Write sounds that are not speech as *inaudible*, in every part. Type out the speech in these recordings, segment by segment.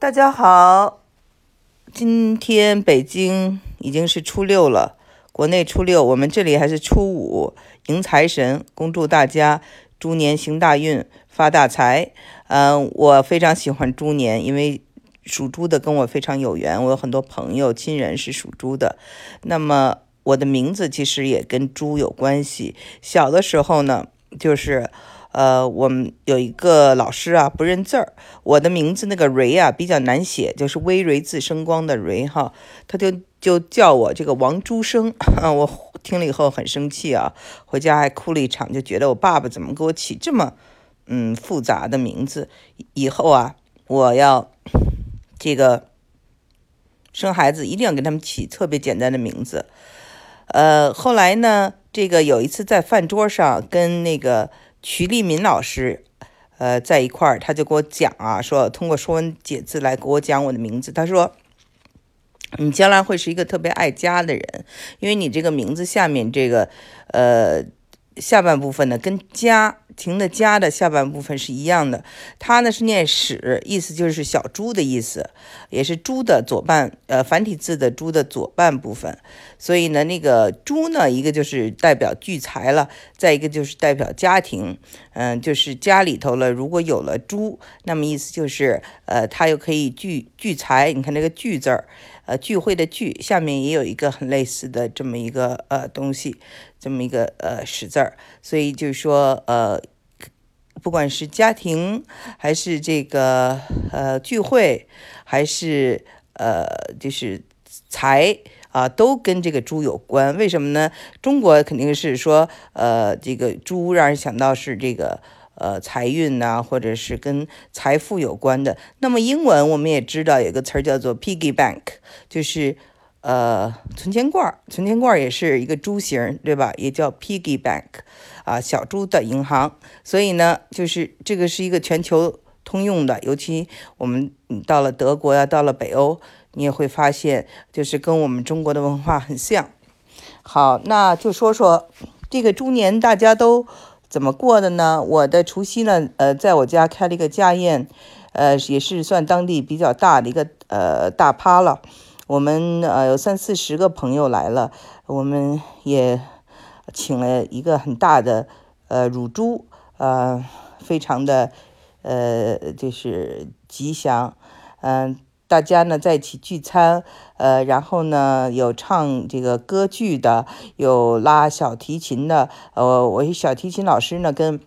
大家好，今天北京已经是初六了，国内初六，我们这里还是初五，迎财神，恭祝大家猪年行大运，发大财。嗯，我非常喜欢猪年，因为属猪的跟我非常有缘，我有很多朋友亲人是属猪的。那么我的名字其实也跟猪有关系。小的时候呢，就是。呃，我们有一个老师啊，不认字儿。我的名字那个蕊啊比较难写，就是微蕊字生光的蕊哈，他就就叫我这个王朱生。*laughs* 我听了以后很生气啊，回家还哭了一场，就觉得我爸爸怎么给我起这么嗯复杂的名字？以后啊，我要这个生孩子一定要给他们起特别简单的名字。呃，后来呢，这个有一次在饭桌上跟那个。瞿立民老师，呃，在一块儿，他就给我讲啊，说通过《说文解字》来给我讲我的名字。他说，你将来会是一个特别爱家的人，因为你这个名字下面这个，呃。下半部分呢，跟家庭的家的下半部分是一样的。它呢是念史，意思就是小猪的意思，也是猪的左半，呃，繁体字的猪的左半部分。所以呢，那个猪呢，一个就是代表聚财了，再一个就是代表家庭，嗯，就是家里头了，如果有了猪，那么意思就是，呃，它又可以聚聚财。你看那个聚字儿。呃，聚会的聚下面也有一个很类似的这么一个呃东西，这么一个呃石字儿，所以就是说呃，不管是家庭还是这个呃聚会，还是呃就是财啊，都跟这个猪有关。为什么呢？中国肯定是说呃这个猪让人想到是这个。呃，财运呐，或者是跟财富有关的。那么英文我们也知道有个词儿叫做 piggy bank，就是呃存钱罐儿。存钱罐儿也是一个猪形，对吧？也叫 piggy bank，啊，小猪的银行。所以呢，就是这个是一个全球通用的，尤其我们到了德国呀，到了北欧，你也会发现，就是跟我们中国的文化很像。好，那就说说这个猪年，大家都。怎么过的呢？我的除夕呢，呃，在我家开了一个家宴，呃，也是算当地比较大的一个呃大趴了。我们呃有三四十个朋友来了，我们也请了一个很大的呃乳猪，呃，非常的呃就是吉祥，嗯。大家呢在一起聚餐，呃，然后呢有唱这个歌剧的，有拉小提琴的，呃，我小提琴老师呢跟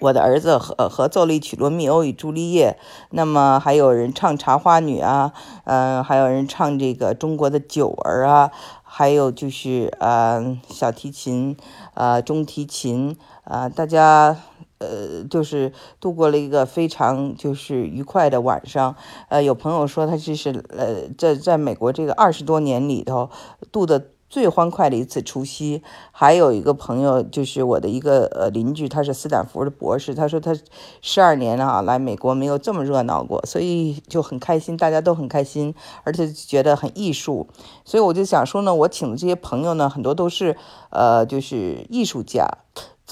我的儿子合合奏了一曲《罗密欧与朱丽叶》，那么还有人唱《茶花女》啊，嗯，还有人唱这个中国的九儿啊，还有就是呃小提琴，呃中提琴，啊，大家。呃，就是度过了一个非常就是愉快的晚上。呃，有朋友说他这是呃在在美国这个二十多年里头度的最欢快的一次除夕。还有一个朋友就是我的一个呃邻居，他是斯坦福的博士，他说他十二年啊来美国没有这么热闹过，所以就很开心，大家都很开心，而且觉得很艺术。所以我就想说呢，我请的这些朋友呢，很多都是呃就是艺术家。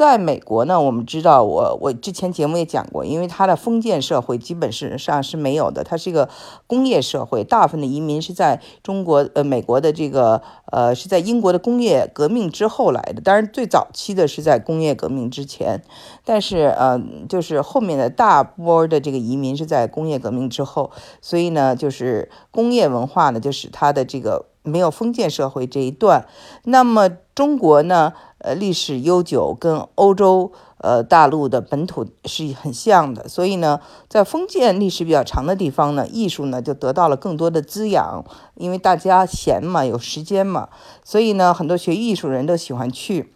在美国呢，我们知道，我我之前节目也讲过，因为它的封建社会基本是上是没有的，它是一个工业社会，大部分的移民是在中国呃美国的这个呃是在英国的工业革命之后来的，当然最早期的是在工业革命之前，但是呃就是后面的大波的这个移民是在工业革命之后，所以呢就是工业文化呢就使它的这个没有封建社会这一段，那么中国呢？呃，历史悠久，跟欧洲呃大陆的本土是很像的，所以呢，在封建历史比较长的地方呢，艺术呢就得到了更多的滋养，因为大家闲嘛，有时间嘛，所以呢，很多学艺术人都喜欢去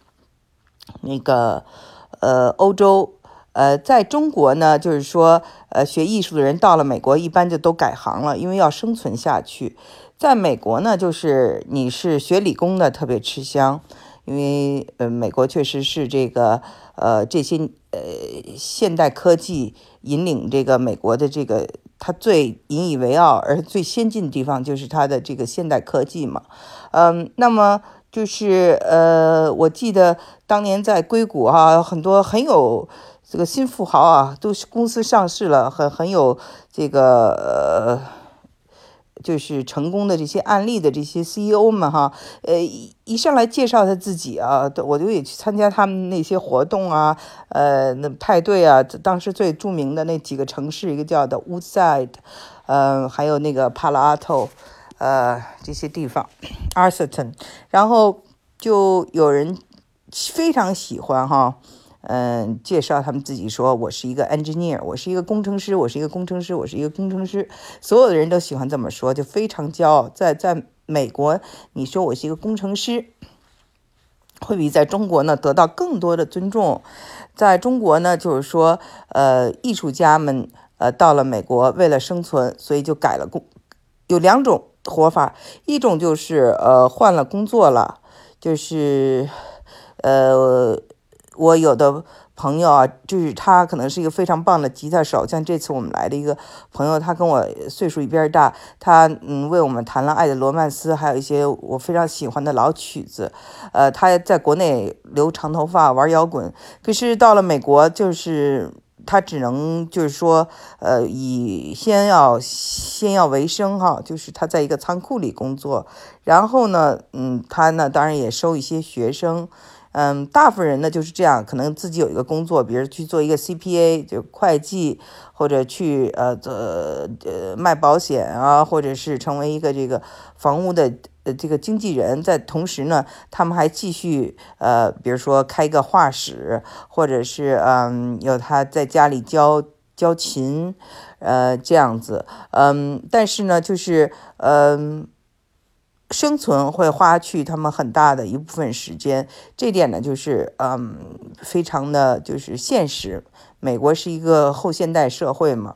那个呃欧洲，呃，在中国呢，就是说呃学艺术的人到了美国，一般就都改行了，因为要生存下去。在美国呢，就是你是学理工的特别吃香。因为呃，美国确实是这个呃这些呃现代科技引领这个美国的这个它最引以为傲而最先进的地方就是它的这个现代科技嘛，嗯，那么就是呃，我记得当年在硅谷哈，很多很有这个新富豪啊，都是公司上市了，很很有这个呃，就是成功的这些案例的这些 CEO 们哈，呃，一上来介绍他自己啊，我就也去参加他们那些活动啊，呃，那派对啊，当时最著名的那几个城市，一个叫的 Woodside，呃，还有那个 Palo Alto，呃，这些地方，Arlington，然后就有人非常喜欢哈。嗯，介绍他们自己说，我是一个 engineer，我是一个工程师，我是一个工程师，我是一个工程师。所有的人都喜欢这么说，就非常骄傲。在在美国，你说我是一个工程师，会比在中国呢得到更多的尊重。在中国呢，就是说，呃，艺术家们，呃，到了美国为了生存，所以就改了工，有两种活法，一种就是呃换了工作了，就是呃。我有的朋友啊，就是他可能是一个非常棒的吉他手，像这次我们来的一个朋友，他跟我岁数一边大，他嗯为我们弹了《爱的罗曼斯》，还有一些我非常喜欢的老曲子。呃，他在国内留长头发玩摇滚，可是到了美国，就是他只能就是说，呃，以先要先要为生哈，就是他在一个仓库里工作，然后呢，嗯，他呢当然也收一些学生。嗯，大部分人呢就是这样，可能自己有一个工作，比如去做一个 CPA，就会计，或者去呃做呃卖保险啊，或者是成为一个这个房屋的呃这个经纪人。在同时呢，他们还继续呃，比如说开个画室，或者是嗯有他在家里教教琴，呃这样子。嗯，但是呢，就是嗯。生存会花去他们很大的一部分时间，这点呢，就是嗯，非常的就是现实。美国是一个后现代社会嘛，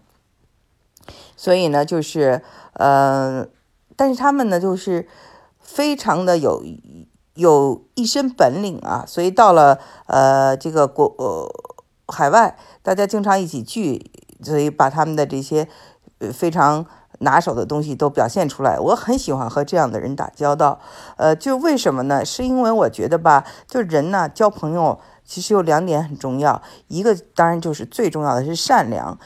所以呢，就是呃，但是他们呢，就是非常的有有一身本领啊，所以到了呃这个国呃海外，大家经常一起聚，所以把他们的这些呃非常。拿手的东西都表现出来，我很喜欢和这样的人打交道。呃，就为什么呢？是因为我觉得吧，就人呢，交朋友其实有两点很重要，一个当然就是最重要的是善良。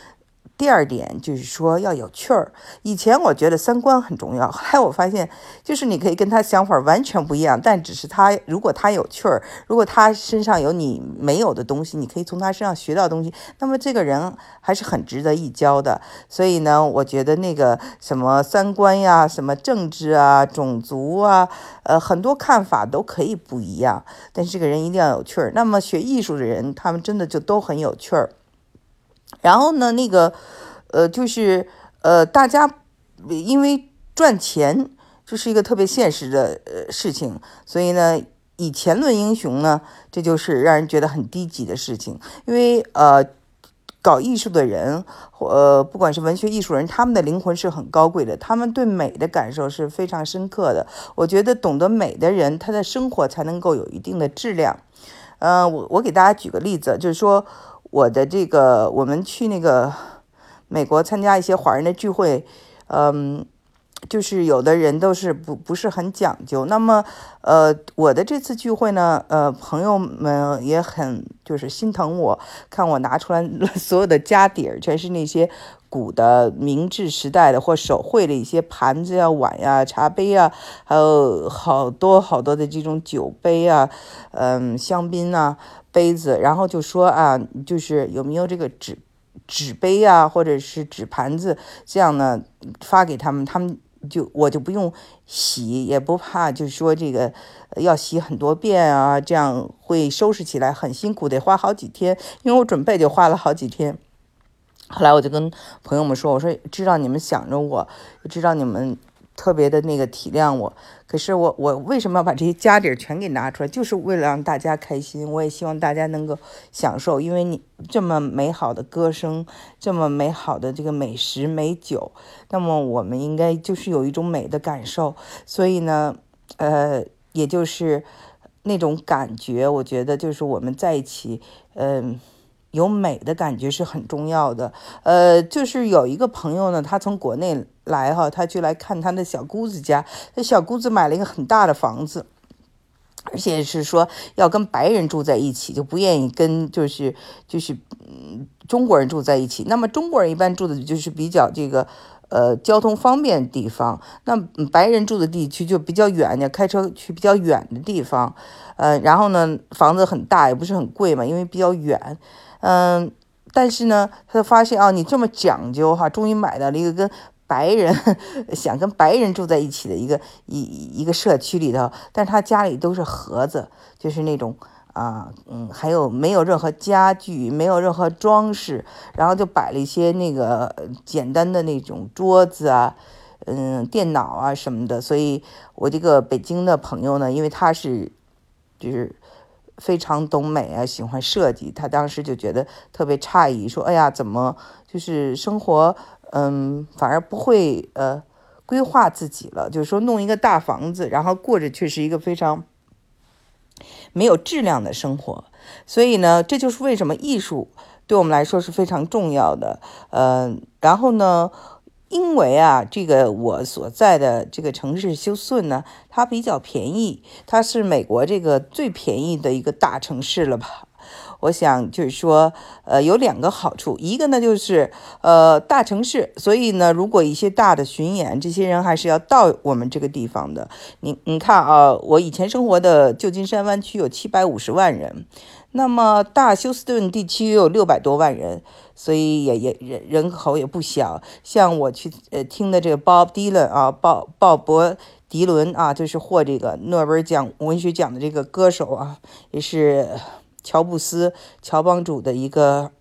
第二点就是说要有趣儿。以前我觉得三观很重要，*laughs* 后来我发现，就是你可以跟他想法完全不一样，但只是他如果他有趣儿，如果他身上有你没有的东西，你可以从他身上学到东西，那么这个人还是很值得一交的。所以呢，我觉得那个什么三观呀、什么政治啊、种族啊，呃，很多看法都可以不一样，但是这个人一定要有趣儿。那么学艺术的人，他们真的就都很有趣儿。然后呢，那个，呃，就是，呃，大家因为赚钱，这是一个特别现实的呃事情，所以呢，以钱论英雄呢，这就是让人觉得很低级的事情。因为呃，搞艺术的人，呃，不管是文学艺术人，他们的灵魂是很高贵的，他们对美的感受是非常深刻的。我觉得懂得美的人，他的生活才能够有一定的质量。嗯，我我给大家举个例子，就是说。我的这个，我们去那个美国参加一些华人的聚会，嗯，就是有的人都是不不是很讲究。那么，呃，我的这次聚会呢，呃，朋友们也很就是心疼我，看我拿出来 *laughs* 所有的家底儿，全是那些古的明治时代的或手绘的一些盘子呀、碗呀、茶杯啊，还有好多好多的这种酒杯啊，嗯，香槟啊。杯子，然后就说啊，就是有没有这个纸纸杯啊，或者是纸盘子，这样呢发给他们，他们就我就不用洗，也不怕，就是说这个要洗很多遍啊，这样会收拾起来很辛苦，得花好几天，因为我准备就花了好几天。后来我就跟朋友们说，我说知道你们想着我，知道你们。特别的那个体谅我，可是我我为什么要把这些家底儿全给拿出来？就是为了让大家开心。我也希望大家能够享受，因为你这么美好的歌声，这么美好的这个美食美酒，那么我们应该就是有一种美的感受。所以呢，呃，也就是那种感觉，我觉得就是我们在一起，嗯。有美的感觉是很重要的，呃，就是有一个朋友呢，他从国内来哈，他就来看他的小姑子家，那小姑子买了一个很大的房子，而且是说要跟白人住在一起，就不愿意跟就是就是嗯中国人住在一起。那么中国人一般住的就是比较这个呃交通方便的地方，那白人住的地区就比较远，要开车去比较远的地方。呃，然后呢，房子很大，也不是很贵嘛，因为比较远。嗯，但是呢，他就发现啊，你这么讲究哈，终于买到了一个跟。白人 *laughs* 想跟白人住在一起的一个一一个社区里头，但是他家里都是盒子，就是那种啊，嗯，还有没有任何家具，没有任何装饰，然后就摆了一些那个简单的那种桌子啊，嗯，电脑啊什么的。所以我这个北京的朋友呢，因为他是就是非常懂美啊，喜欢设计，他当时就觉得特别诧异，说：“哎呀，怎么就是生活？”嗯，反而不会呃规划自己了，就是说弄一个大房子，然后过着却是一个非常没有质量的生活。所以呢，这就是为什么艺术对我们来说是非常重要的。呃，然后呢，因为啊，这个我所在的这个城市休斯顿呢，它比较便宜，它是美国这个最便宜的一个大城市了吧。我想就是说，呃，有两个好处，一个呢就是，呃，大城市，所以呢，如果一些大的巡演，这些人还是要到我们这个地方的。你你看啊，我以前生活的旧金山湾区有七百五十万人，那么大休斯顿地区有六百多万人，所以也也人人口也不小。像我去呃听的这个 Bob Dylan 啊，鲍鲍勃迪伦啊，就是获这个诺贝尔奖文学奖的这个歌手啊，也是。乔布斯、乔帮主的一个，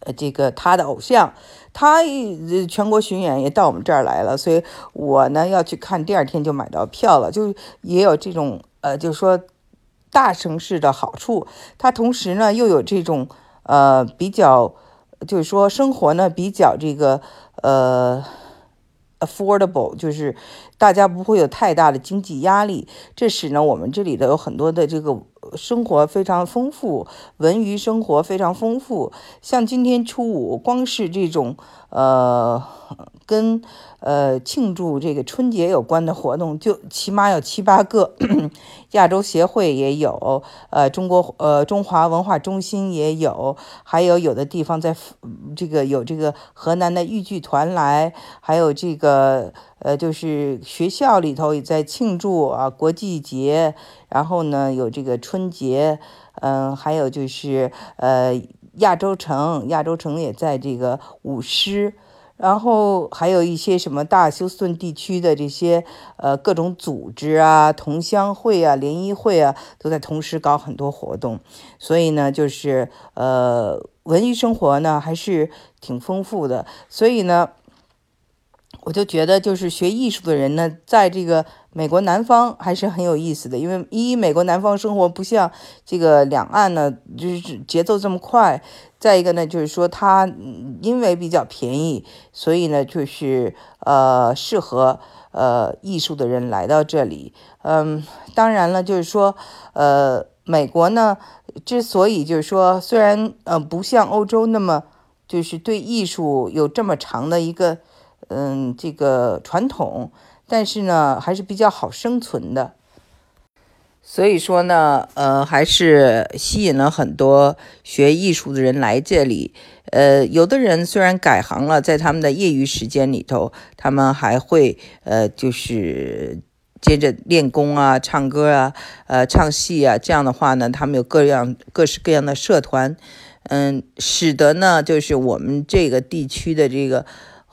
呃，这个他的偶像，他全国巡演也到我们这儿来了，所以我呢要去看，第二天就买到票了，就也有这种呃，就是说大城市的好处，它同时呢又有这种呃比较，就是说生活呢比较这个呃。affordable 就是大家不会有太大的经济压力，这使呢我们这里的有很多的这个生活非常丰富，文娱生活非常丰富。像今天初五，光是这种呃跟呃庆祝这个春节有关的活动，就起码有七八个。*clears throat* 亚洲协会也有，呃，中国呃中华文化中心也有，还有有的地方在这个有这个河南的豫剧团来，还有这个呃就是学校里头也在庆祝啊国际节，然后呢有这个春节，嗯，还有就是呃亚洲城，亚洲城也在这个舞狮。然后还有一些什么大休斯顿地区的这些呃各种组织啊、同乡会啊、联谊会啊，都在同时搞很多活动，所以呢，就是呃文艺生活呢还是挺丰富的。所以呢，我就觉得就是学艺术的人呢，在这个。美国南方还是很有意思的，因为一美国南方生活不像这个两岸呢，就是节奏这么快。再一个呢，就是说它因为比较便宜，所以呢，就是呃适合呃艺术的人来到这里。嗯，当然了，就是说呃美国呢，之所以就是说虽然呃不像欧洲那么就是对艺术有这么长的一个嗯这个传统。但是呢，还是比较好生存的，所以说呢，呃，还是吸引了很多学艺术的人来这里。呃，有的人虽然改行了，在他们的业余时间里头，他们还会呃，就是接着练功啊、唱歌啊、呃、唱戏啊。这样的话呢，他们有各样各式各样的社团，嗯，使得呢，就是我们这个地区的这个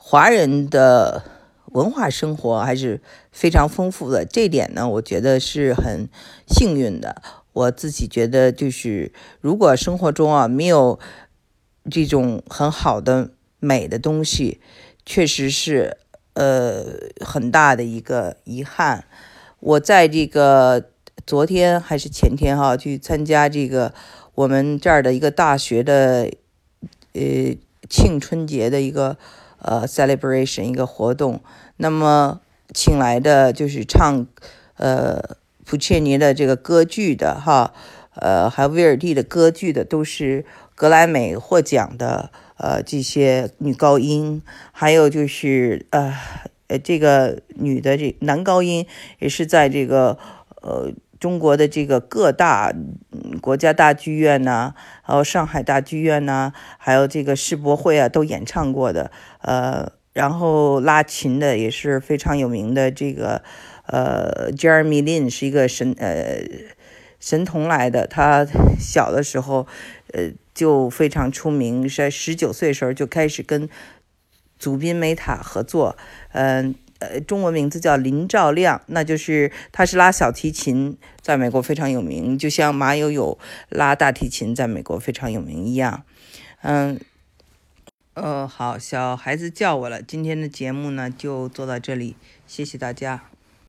华人的。文化生活还是非常丰富的，这点呢，我觉得是很幸运的。我自己觉得，就是如果生活中啊没有这种很好的美的东西，确实是呃很大的一个遗憾。我在这个昨天还是前天哈，去参加这个我们这儿的一个大学的呃庆春节的一个呃 celebration 一个活动。那么，请来的就是唱，呃，普切尼的这个歌剧的哈，呃，还有威尔第的歌剧的，都是格莱美获奖的，呃，这些女高音，还有就是呃，呃，这个女的这男高音也是在这个呃。中国的这个各大国家大剧院呐，还有上海大剧院呐，还有这个世博会啊，都演唱过的。呃，然后拉琴的也是非常有名的，这个呃，Jeremy Lin 是一个神呃神童来的。他小的时候呃就非常出名，在十九岁时候就开始跟祖宾梅塔合作。嗯。呃，中文名字叫林兆亮，那就是他是拉小提琴，在美国非常有名，就像马友友拉大提琴在美国非常有名一样。嗯，呃，好，小孩子叫我了，今天的节目呢就做到这里，谢谢大家。